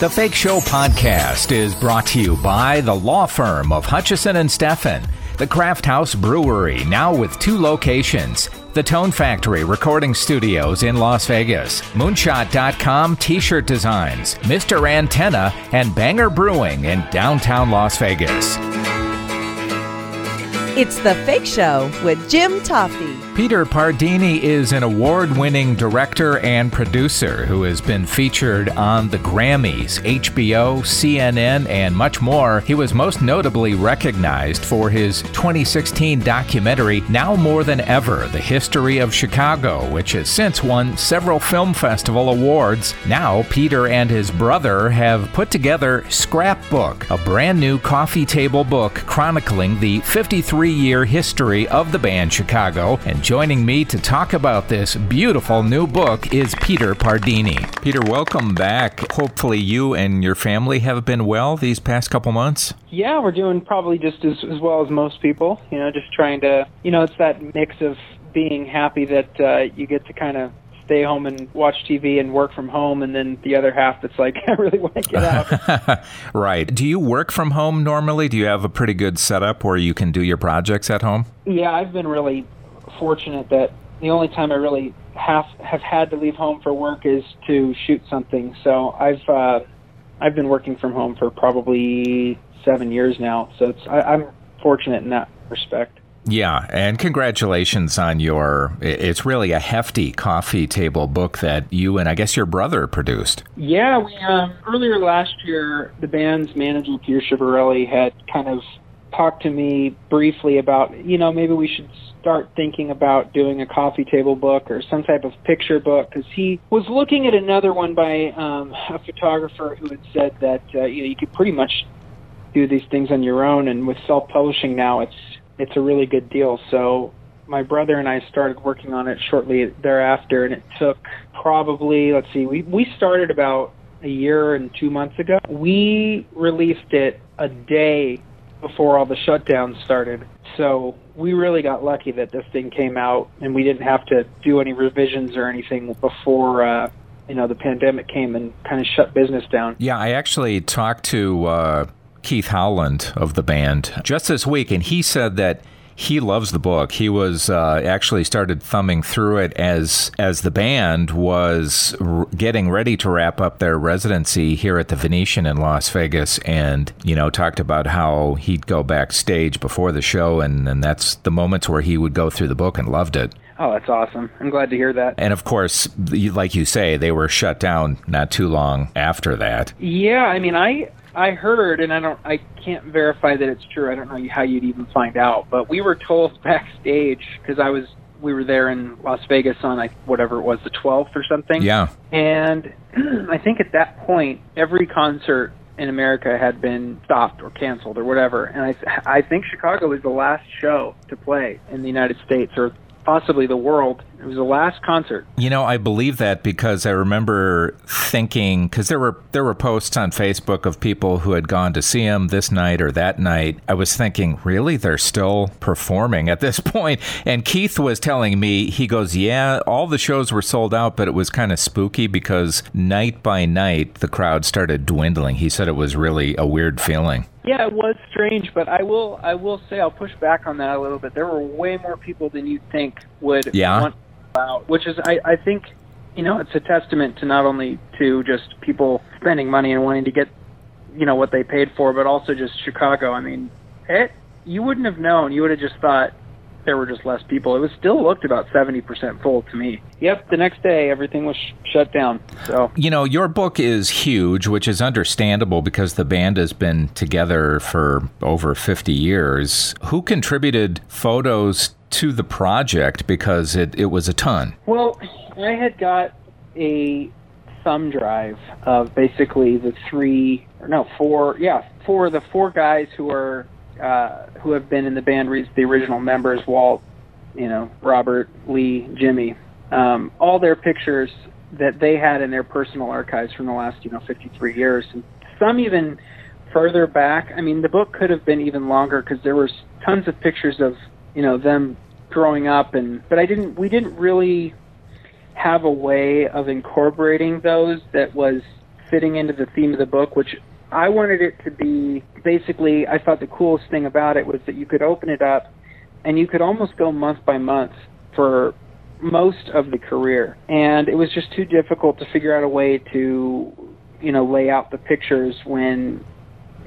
The Fake Show podcast is brought to you by the law firm of Hutchison and Steffen, the Craft House Brewery, now with two locations. The Tone Factory Recording Studios in Las Vegas, Moonshot.com t shirt designs, Mr. Antenna, and Banger Brewing in downtown Las Vegas. It's The Fake Show with Jim Tofte. Peter Pardini is an award winning director and producer who has been featured on the Grammys, HBO, CNN, and much more. He was most notably recognized for his 2016 documentary, Now More Than Ever The History of Chicago, which has since won several film festival awards. Now, Peter and his brother have put together Scrapbook, a brand new coffee table book chronicling the 53 year history of the band Chicago and joining me to talk about this beautiful new book is Peter Pardini. Peter, welcome back. Hopefully, you and your family have been well these past couple months. Yeah, we're doing probably just as, as well as most people. You know, just trying to, you know, it's that mix of being happy that uh, you get to kind of stay home and watch TV and work from home, and then the other half that's like, I really want to get out. right. Do you work from home normally? Do you have a pretty good setup where you can do your projects at home? Yeah, I've been really fortunate that the only time I really have have had to leave home for work is to shoot something. So I've uh, I've been working from home for probably seven years now. So it's I, I'm fortunate in that respect. Yeah, and congratulations on your. It's really a hefty coffee table book that you and I guess your brother produced. Yeah, we um, earlier last year, the band's manager Peter Schivarelli had kind of talked to me briefly about, you know, maybe we should start thinking about doing a coffee table book or some type of picture book because he was looking at another one by um, a photographer who had said that uh, you know you could pretty much do these things on your own, and with self-publishing now, it's it's a really good deal. So my brother and I started working on it shortly thereafter, and it took probably let's see, we we started about a year and two months ago. We released it a day before all the shutdowns started. So we really got lucky that this thing came out and we didn't have to do any revisions or anything before uh, you know the pandemic came and kind of shut business down. Yeah, I actually talked to uh, Keith Howland of the band just this week, and he said that he loves the book. He was uh, actually started thumbing through it as as the band was r- getting ready to wrap up their residency here at the Venetian in Las Vegas, and you know talked about how he'd go backstage before the show, and and that's the moments where he would go through the book and loved it. Oh, that's awesome. I'm glad to hear that. And of course, like you say, they were shut down not too long after that. Yeah, I mean, I I heard, and I don't, I can't verify that it's true. I don't know how you'd even find out, but we were told backstage because I was, we were there in Las Vegas on like whatever it was, the 12th or something. Yeah. And I think at that point, every concert in America had been stopped or canceled or whatever, and I, I think Chicago was the last show to play in the United States or possibly the world. It was the last concert. You know, I believe that because I remember thinking because there were there were posts on Facebook of people who had gone to see him this night or that night. I was thinking, really, they're still performing at this point. And Keith was telling me, he goes, "Yeah, all the shows were sold out, but it was kind of spooky because night by night the crowd started dwindling." He said it was really a weird feeling. Yeah, it was strange, but I will I will say I'll push back on that a little bit. There were way more people than you'd think would yeah. want out, which is I, I think you know it's a testament to not only to just people spending money and wanting to get you know what they paid for, but also just Chicago. I mean, it you wouldn't have known. You would have just thought there were just less people. It was still looked about 70% full to me. Yep, the next day everything was sh- shut down. So, you know, your book is huge, which is understandable because the band has been together for over 50 years. Who contributed photos to the project because it, it was a ton? Well, I had got a thumb drive of basically the three, or no, four, yeah, four the four guys who are uh, who have been in the band, the original members, Walt, you know, Robert, Lee, Jimmy, um, all their pictures that they had in their personal archives from the last, you know, 53 years, and some even further back. I mean, the book could have been even longer because there was tons of pictures of, you know, them growing up, and but I didn't. We didn't really have a way of incorporating those that was fitting into the theme of the book, which I wanted it to be basically. I thought the coolest thing about it was that you could open it up, and you could almost go month by month for most of the career, and it was just too difficult to figure out a way to, you know, lay out the pictures when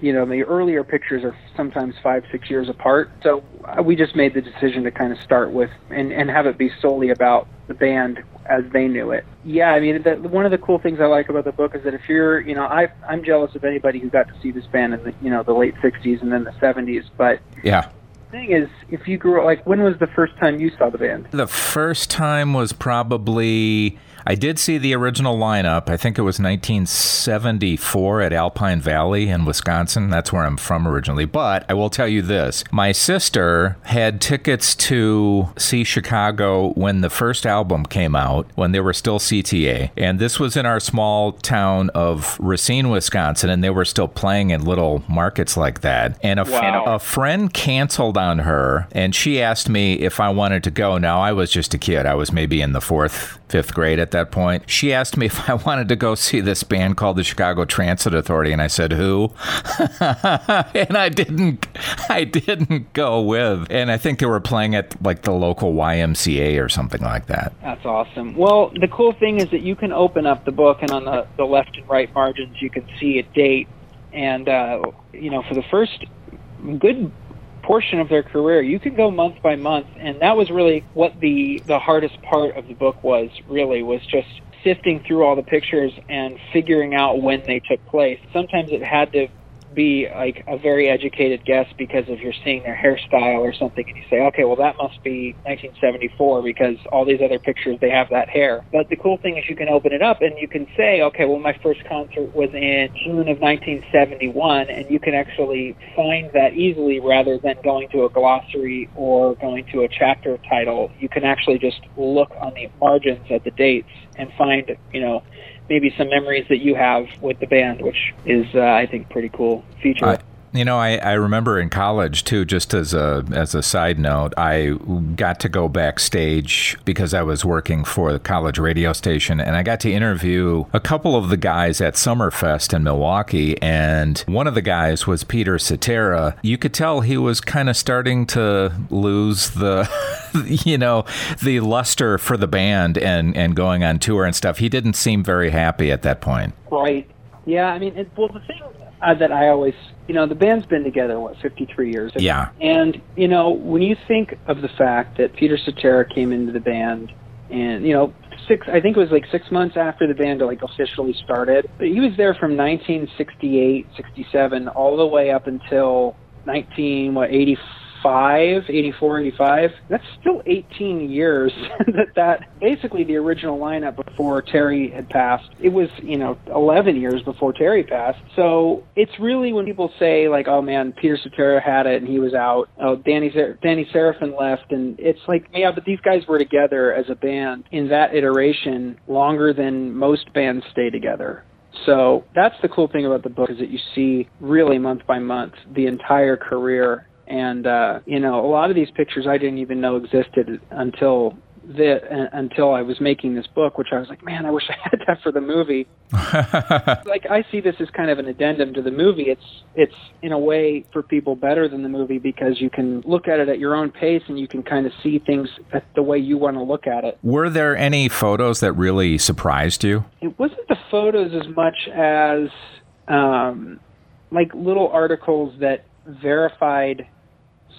you know the earlier pictures are sometimes five six years apart. So uh, we just made the decision to kind of start with and and have it be solely about the band as they knew it. Yeah i mean the, one of the cool things i like about the book is that if you're you know i i'm jealous of anybody who got to see this band in the you know the late 60s and then the 70s but yeah. thing is, if you grew up, like, when was the first time you saw the band? The first time was probably I did see the original lineup. I think it was 1974 at Alpine Valley in Wisconsin. That's where I'm from originally. But I will tell you this my sister had tickets to see Chicago when the first album came out, when they were still CTA. And this was in our small town of Racine, Wisconsin, and they were still playing in little markets like that. And a, wow. a friend canceled on her, and she asked me if I wanted to go. Now, I was just a kid, I was maybe in the fourth, fifth grade at that point. She asked me if I wanted to go see this band called the Chicago Transit Authority, and I said, "Who?" and I didn't. I didn't go with. And I think they were playing at like the local YMCA or something like that. That's awesome. Well, the cool thing is that you can open up the book, and on the the left and right margins, you can see a date. And uh, you know, for the first good portion of their career. You can go month by month, and that was really what the the hardest part of the book was. Really, was just sifting through all the pictures and figuring out when they took place. Sometimes it had to be like a very educated guess because if you're seeing their hairstyle or something and you say, okay, well that must be 1974 because all these other pictures they have that hair. But the cool thing is you can open it up and you can say, okay, well my first concert was in June of 1971 and you can actually find that easily rather than going to a glossary or going to a chapter title. You can actually just look on the margins at the dates and find, you know, maybe some memories that you have with the band, which is, uh, I think, pretty cool feature. I, you know, I, I remember in college too. Just as a as a side note, I got to go backstage because I was working for the college radio station, and I got to interview a couple of the guys at Summerfest in Milwaukee. And one of the guys was Peter Cetera. You could tell he was kind of starting to lose the, you know, the luster for the band and and going on tour and stuff. He didn't seem very happy at that point. Right. Yeah. I mean, it, well, the thing uh, that I always, you know, the band's been together what 53 years. Yeah. And you know, when you think of the fact that Peter Cetera came into the band, and you know, six, I think it was like six months after the band like officially started. But he was there from 1968, 67, all the way up until 19 what 84 85, 84, 85, that's still 18 years that that basically the original lineup before Terry had passed. It was, you know, 11 years before Terry passed. So it's really when people say like, oh man, Peter Cetera had it and he was out. Oh, Danny Danny Seraphine left, and it's like, yeah, but these guys were together as a band in that iteration longer than most bands stay together. So that's the cool thing about the book is that you see really month by month the entire career and uh, you know a lot of these pictures I didn't even know existed until the, uh, until I was making this book, which I was like, man, I wish I had that for the movie. like I see this as kind of an addendum to the movie. It's it's in a way for people better than the movie because you can look at it at your own pace and you can kind of see things the way you want to look at it. Were there any photos that really surprised you? It wasn't the photos as much as um, like little articles that verified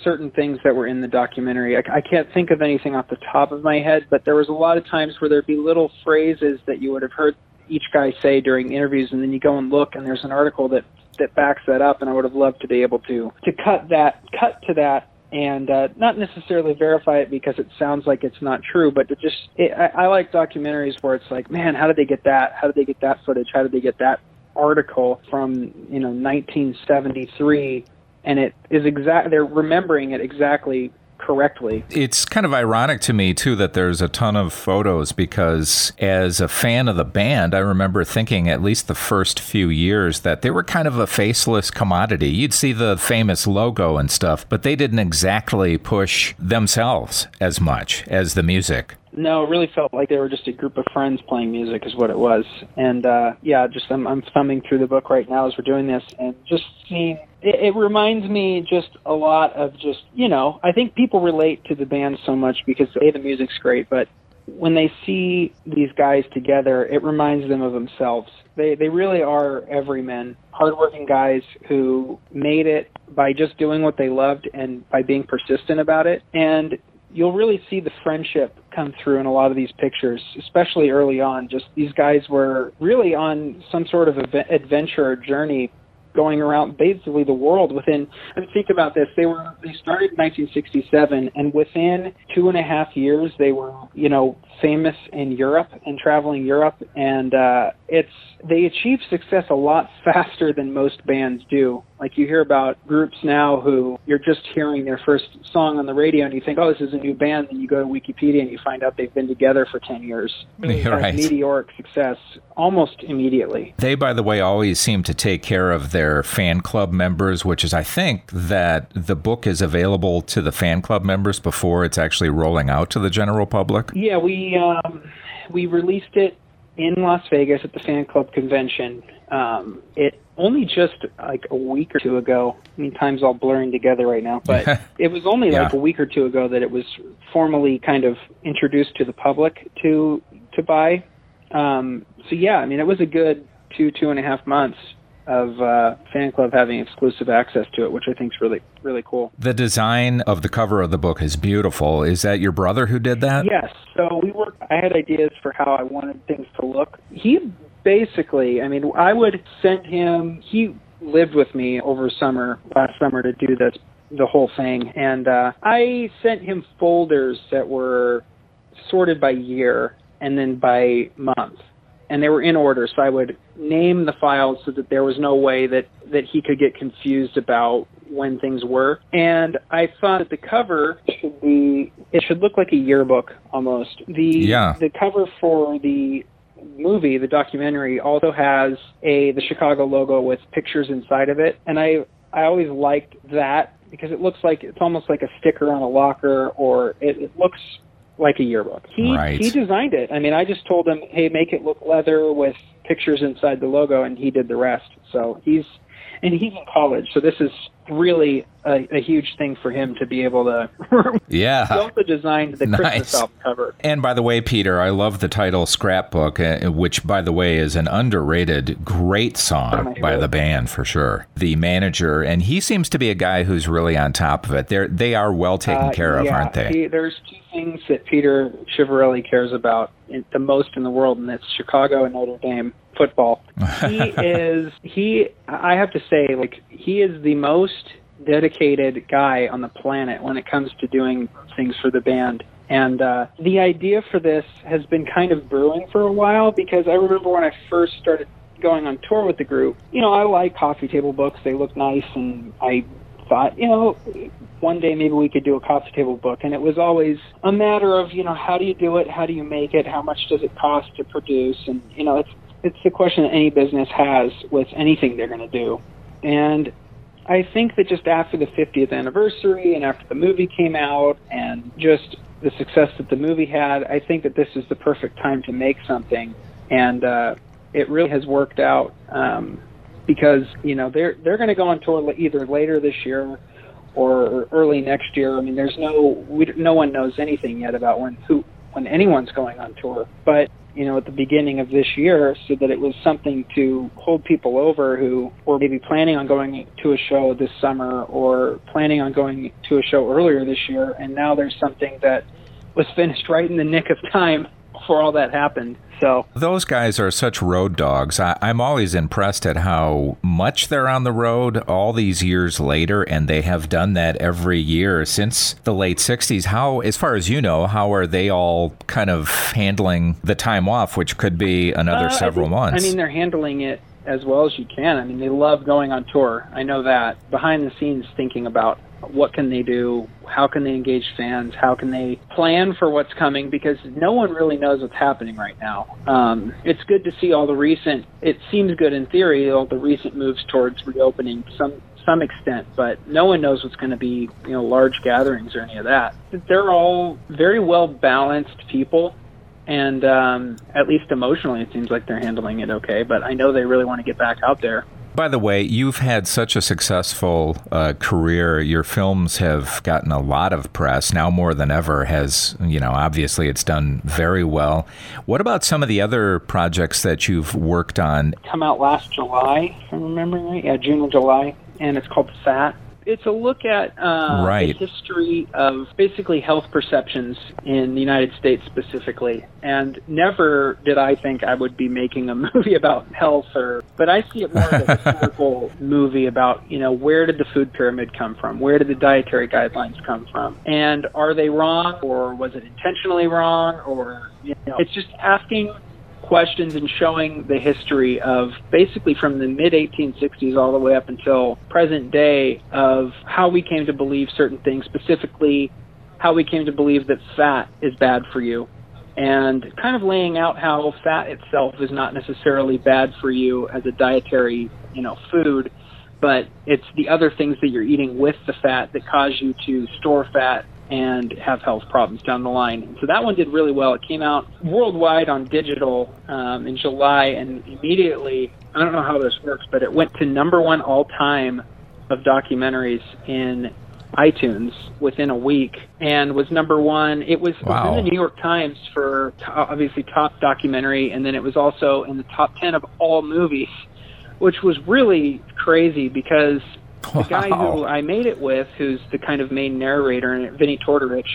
certain things that were in the documentary. I, I can't think of anything off the top of my head, but there was a lot of times where there'd be little phrases that you would have heard each guy say during interviews, and then you go and look, and there's an article that that backs that up. And I would have loved to be able to to cut that cut to that and uh, not necessarily verify it because it sounds like it's not true, but to just it, I, I like documentaries where it's like, man, how did they get that? How did they get that footage? How did they get that article from you know 1973 and it is exact. They're remembering it exactly correctly. It's kind of ironic to me too that there's a ton of photos because as a fan of the band, I remember thinking at least the first few years that they were kind of a faceless commodity. You'd see the famous logo and stuff, but they didn't exactly push themselves as much as the music. No, it really felt like they were just a group of friends playing music, is what it was. And uh, yeah, just I'm, I'm thumbing through the book right now as we're doing this, and just seeing it, it reminds me just a lot of just you know I think people relate to the band so much because a the music's great, but when they see these guys together, it reminds them of themselves. They they really are everymen, hardworking guys who made it by just doing what they loved and by being persistent about it. And you'll really see the friendship come through in a lot of these pictures, especially early on. Just these guys were really on some sort of adventure or journey going around basically the world within I mean think about this. They were they started in 1967 and within two and a half years they were you know famous in Europe and traveling Europe. And uh it's they achieve success a lot faster than most bands do like you hear about groups now who you're just hearing their first song on the radio and you think, oh, this is a new band. And you go to Wikipedia and you find out they've been together for 10 years. Right. Meteoric success almost immediately. They, by the way, always seem to take care of their fan club members, which is, I think, that the book is available to the fan club members before it's actually rolling out to the general public. Yeah, we um, we released it in Las Vegas at the fan club convention. Um, it only just like a week or two ago. I mean, time's all blurring together right now, but it was only yeah. like a week or two ago that it was formally kind of introduced to the public to to buy. Um, so yeah, I mean, it was a good two two and a half months of uh, fan club having exclusive access to it, which I think is really really cool. The design of the cover of the book is beautiful. Is that your brother who did that? Yes. So we were. I had ideas for how I wanted things to look. He basically, I mean, I would send him. He lived with me over summer last summer to do this the whole thing, and uh, I sent him folders that were sorted by year and then by month, and they were in order. So I would name the files so that there was no way that that he could get confused about when things were. And I thought that the cover should be it should look like a yearbook almost. The yeah. the cover for the movie, the documentary, also has a the Chicago logo with pictures inside of it, and I I always liked that because it looks like it's almost like a sticker on a locker, or it, it looks like a yearbook. He right. he designed it. I mean, I just told him, hey, make it look leather with pictures inside the logo, and he did the rest. So he's and he's in college, so this is really a, a, huge thing for him to be able to. yeah. He also designed the nice. Christmas album cover. And by the way, Peter, I love the title "Scrapbook," uh, which, by the way, is an underrated, great song by the band for sure. The manager, and he seems to be a guy who's really on top of it. They're they are well taken uh, care yeah, of, aren't they? He, there's two things that Peter Schivarelli cares about in, the most in the world, and that's Chicago and Notre Dame football. He is he. I have to say, like he is the most dedicated guy on the planet when it comes to doing things for the band. And uh, the idea for this has been kind of brewing for a while because I remember when I first started going on tour with the group, you know, I like coffee table books. They look nice, and I thought, you know, one day maybe we could do a coffee table book. And it was always a matter of, you know, how do you do it? How do you make it? How much does it cost to produce? And, you know, it's, it's the question that any business has with anything they're going to do. And I think that just after the 50th anniversary and after the movie came out and just the success that the movie had, I think that this is the perfect time to make something. And uh, it really has worked out um, because you know they're they're going to go on tour either later this year or early next year. I mean, there's no we, no one knows anything yet about when who when anyone's going on tour, but you know, at the beginning of this year so that it was something to hold people over who were maybe planning on going to a show this summer or planning on going to a show earlier this year. And now there's something that was finished right in the nick of time before all that happened. So those guys are such road dogs. I, am always impressed at how much they're on the road all these years later, and they have done that every year since the late '60s. How, as far as you know, how are they all kind of handling the time off, which could be another uh, several I think, months? I mean, they're handling it as well as you can. I mean, they love going on tour. I know that. Behind the scenes, thinking about what can they do, how can they engage fans, how can they plan for what's coming, because no one really knows what's happening right now. Um, it's good to see all the recent. It seems good in theory, all the recent moves towards reopening some some extent, but no one knows what's going to be, you know, large gatherings or any of that. They're all very well balanced people, and um, at least emotionally, it seems like they're handling it okay. But I know they really want to get back out there. By the way, you've had such a successful uh, career. Your films have gotten a lot of press now more than ever. Has you know obviously it's done very well. What about some of the other projects that you've worked on? Come out last July, if I'm remembering right. Yeah, June or July, and it's called Fat it's a look at uh, right. the history of basically health perceptions in the United States specifically. And never did I think I would be making a movie about health, or but I see it more as a historical movie about you know where did the food pyramid come from, where did the dietary guidelines come from, and are they wrong, or was it intentionally wrong, or you know, it's just asking questions and showing the history of basically from the mid 1860s all the way up until present day of how we came to believe certain things, specifically how we came to believe that fat is bad for you. And kind of laying out how fat itself is not necessarily bad for you as a dietary, you know, food, but it's the other things that you're eating with the fat that cause you to store fat and have health problems down the line. So that one did really well. It came out worldwide on digital um, in July, and immediately, I don't know how this works, but it went to number one all time of documentaries in iTunes within a week and was number one. It was, wow. in the New York Times for obviously top documentary, and then it was also in the top 10 of all movies, which was really crazy because the guy who I made it with, who's the kind of main narrator, Vinnie Tortorich,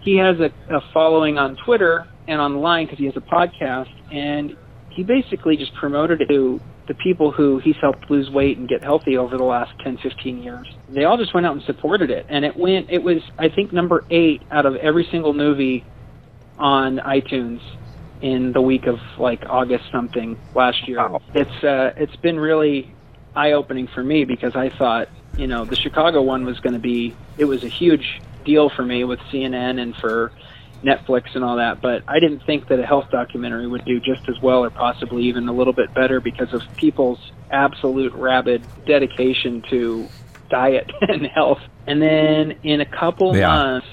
he has a, a following on Twitter and online because he has a podcast, and he basically just promoted it to the people who he's helped lose weight and get healthy over the last 10, 15 years. They all just went out and supported it, and it went. It was, I think, number eight out of every single movie on iTunes in the week of like August something last year. Wow. It's uh, it's been really eye opening for me because I thought, you know, the Chicago one was going to be, it was a huge deal for me with CNN and for Netflix and all that, but I didn't think that a health documentary would do just as well or possibly even a little bit better because of people's absolute rabid dedication to diet and health. And then in a couple yeah. months,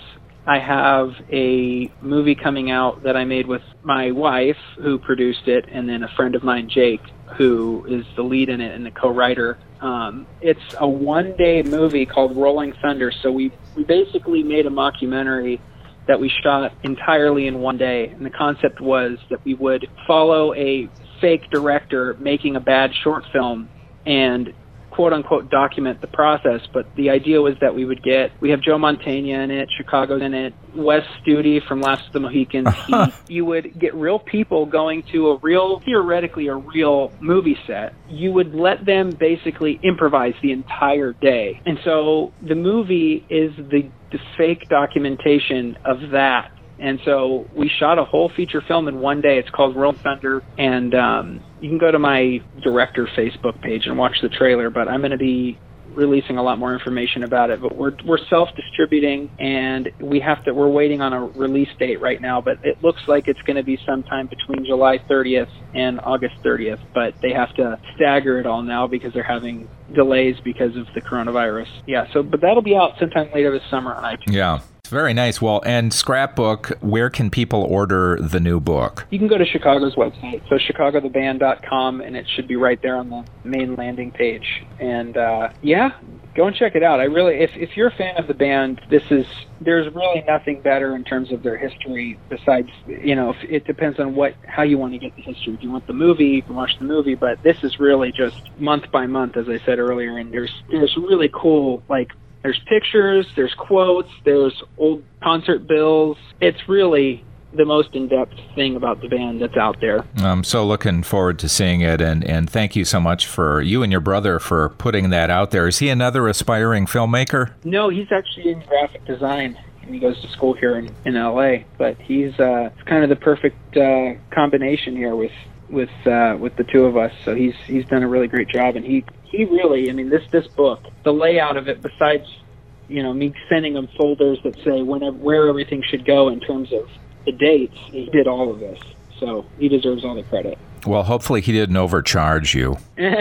I have a movie coming out that I made with my wife, who produced it, and then a friend of mine, Jake, who is the lead in it and the co-writer. Um, it's a one-day movie called Rolling Thunder. So we we basically made a mockumentary that we shot entirely in one day, and the concept was that we would follow a fake director making a bad short film and quote unquote document the process, but the idea was that we would get we have Joe Mantegna in it, Chicago's in it, Wes Studi from Last of the Mohicans. He, you would get real people going to a real theoretically a real movie set. You would let them basically improvise the entire day. And so the movie is the the fake documentation of that and so we shot a whole feature film in one day. It's called World Thunder, and um, you can go to my director Facebook page and watch the trailer. But I'm going to be releasing a lot more information about it. But we're we're self-distributing, and we have to. We're waiting on a release date right now, but it looks like it's going to be sometime between July 30th and August 30th. But they have to stagger it all now because they're having delays because of the coronavirus. Yeah. So, but that'll be out sometime later this summer on iTunes. Yeah. Very nice. Well, and Scrapbook, where can people order the new book? You can go to Chicago's website, so chicagotheband.com, and it should be right there on the main landing page. And uh, yeah, go and check it out. I really, if if you're a fan of the band, this is there's really nothing better in terms of their history besides you know it depends on what how you want to get the history. If you want the movie, you can watch the movie, but this is really just month by month, as I said earlier. And there's there's really cool like there's pictures, there's quotes, there's old concert bills. It's really the most in-depth thing about the band that's out there. I'm so looking forward to seeing it, and and thank you so much for you and your brother for putting that out there. Is he another aspiring filmmaker? No, he's actually in graphic design. And he goes to school here in, in LA, but he's uh, kind of the perfect uh, combination here with with uh, with the two of us. So he's he's done a really great job, and he he really, I mean, this this book, the layout of it, besides you know me sending him folders that say whenever where everything should go in terms of the dates, he did all of this. So he deserves all the credit. Well, hopefully he didn't overcharge you. he,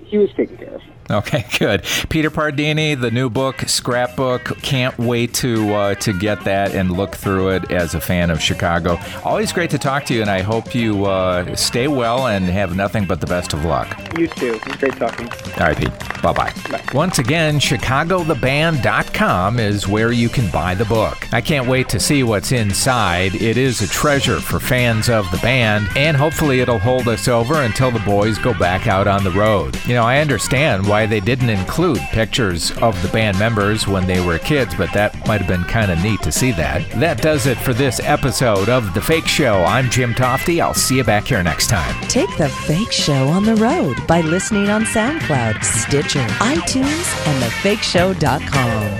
he was taken care of. Okay, good. Peter Pardini, the new book, Scrapbook. Can't wait to uh, to get that and look through it as a fan of Chicago. Always great to talk to you, and I hope you uh, stay well and have nothing but the best of luck. You too. Great talking. All right, Pete. Bye-bye. Once again, ChicagoTheBand.com is where you can buy the book. I can't wait to see what's inside. It is a treasure for fans of the band, and hopefully it'll hold us over until the boys go back out on the road. You know, I understand why they didn't include pictures of the band members when they were kids, but that might have been kind of neat to see that. That does it for this episode of The Fake Show. I'm Jim Tofte. I'll see you back here next time. Take the fake show on the road by listening on SoundCloud, Stitcher, iTunes, and thefakeshow.com.